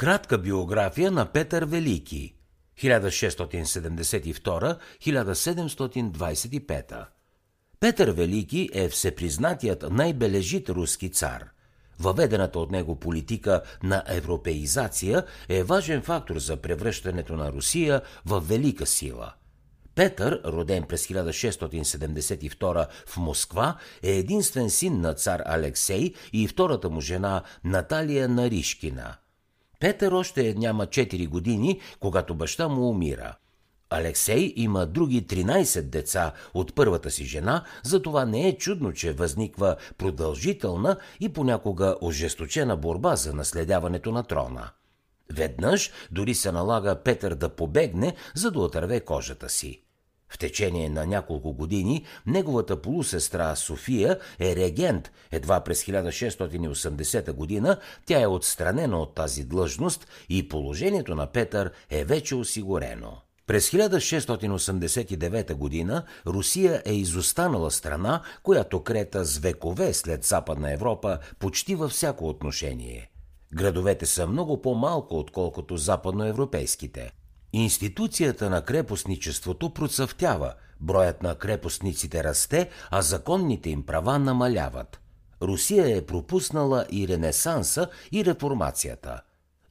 Кратка биография на Петър Велики 1672-1725 Петър Велики е всепризнатият най-бележит руски цар. Въведената от него политика на европеизация е важен фактор за превръщането на Русия в велика сила – Петър, роден през 1672 в Москва, е единствен син на цар Алексей и втората му жена Наталия Наришкина. Петър още няма 4 години, когато баща му умира. Алексей има други 13 деца от първата си жена, затова не е чудно, че възниква продължителна и понякога ожесточена борба за наследяването на трона. Веднъж дори се налага Петър да побегне, за да отърве кожата си. В течение на няколко години неговата полусестра София е регент. Едва през 1680 година тя е отстранена от тази длъжност и положението на Петър е вече осигурено. През 1689 година Русия е изостанала страна, която крета с векове след Западна Европа почти във всяко отношение. Градовете са много по-малко, отколкото западноевропейските. Институцията на крепостничеството процъфтява, броят на крепостниците расте, а законните им права намаляват. Русия е пропуснала и Ренесанса, и реформацията.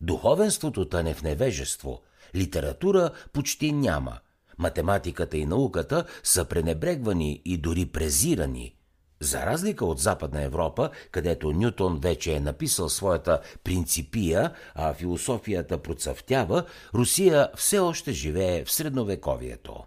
Духовенството тъне в невежество, литература почти няма. Математиката и науката са пренебрегвани и дори презирани – за разлика от Западна Европа, където Нютон вече е написал своята принципия, а философията процъфтява, Русия все още живее в средновековието.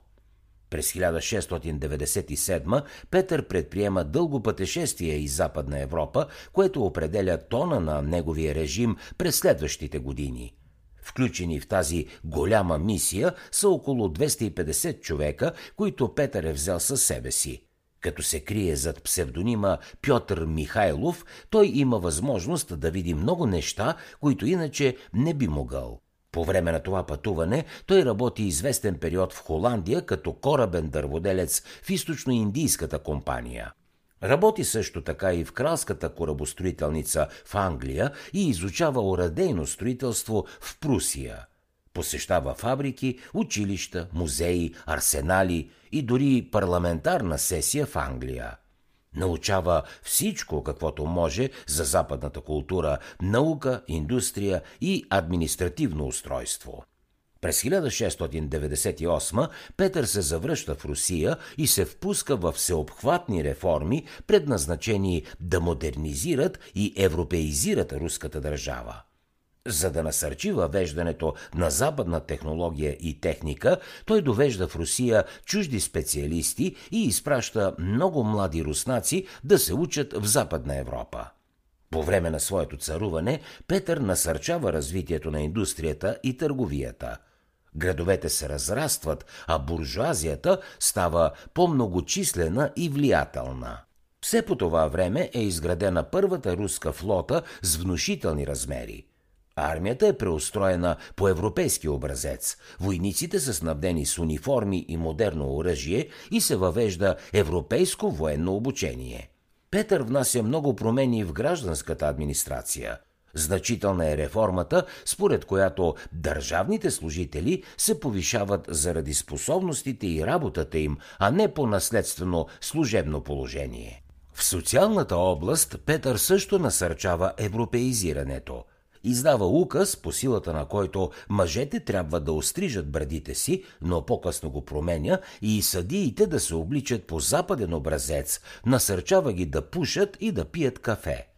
През 1697 Петър предприема дълго пътешествие из Западна Европа, което определя тона на неговия режим през следващите години. Включени в тази голяма мисия са около 250 човека, които Петър е взел със себе си – като се крие зад псевдонима Пьотър Михайлов, той има възможност да види много неща, които иначе не би могъл. По време на това пътуване той работи известен период в Холандия като корабен дърводелец в източно-индийската компания. Работи също така и в кралската корабостроителница в Англия и изучава орадейно строителство в Прусия – Посещава фабрики, училища, музеи, арсенали и дори парламентарна сесия в Англия. Научава всичко, каквото може за западната култура, наука, индустрия и административно устройство. През 1698 Петър се завръща в Русия и се впуска в всеобхватни реформи, предназначени да модернизират и европеизират руската държава. За да насърчи въвеждането на западна технология и техника, той довежда в Русия чужди специалисти и изпраща много млади руснаци да се учат в Западна Европа. По време на своето царуване Петър насърчава развитието на индустрията и търговията. Градовете се разрастват, а буржуазията става по-многочислена и влиятелна. Все по това време е изградена първата руска флота с внушителни размери – Армията е преустроена по европейски образец. Войниците са снабдени с униформи и модерно оръжие и се въвежда европейско военно обучение. Петър внася много промени в гражданската администрация. Значителна е реформата, според която държавните служители се повишават заради способностите и работата им, а не по наследствено служебно положение. В социалната област Петър също насърчава европеизирането – издава указ, по силата на който мъжете трябва да острижат брадите си, но по-късно го променя и съдиите да се обличат по западен образец, насърчава ги да пушат и да пият кафе.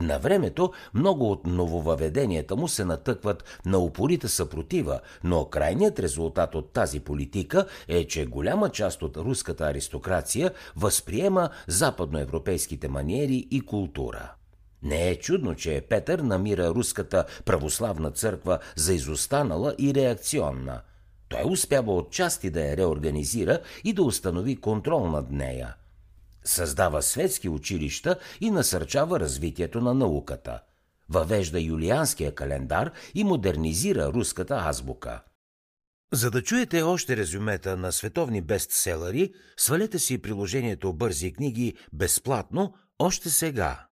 На времето много от нововъведенията му се натъкват на упорита съпротива, но крайният резултат от тази политика е, че голяма част от руската аристокрация възприема западноевропейските маниери и култура. Не е чудно, че Петър намира руската православна църква за изостанала и реакционна. Той успява отчасти да я реорганизира и да установи контрол над нея. Създава светски училища и насърчава развитието на науката. Въвежда юлианския календар и модернизира руската азбука. За да чуете още резюмета на световни бестселери, свалете си приложението Бързи книги безплатно още сега.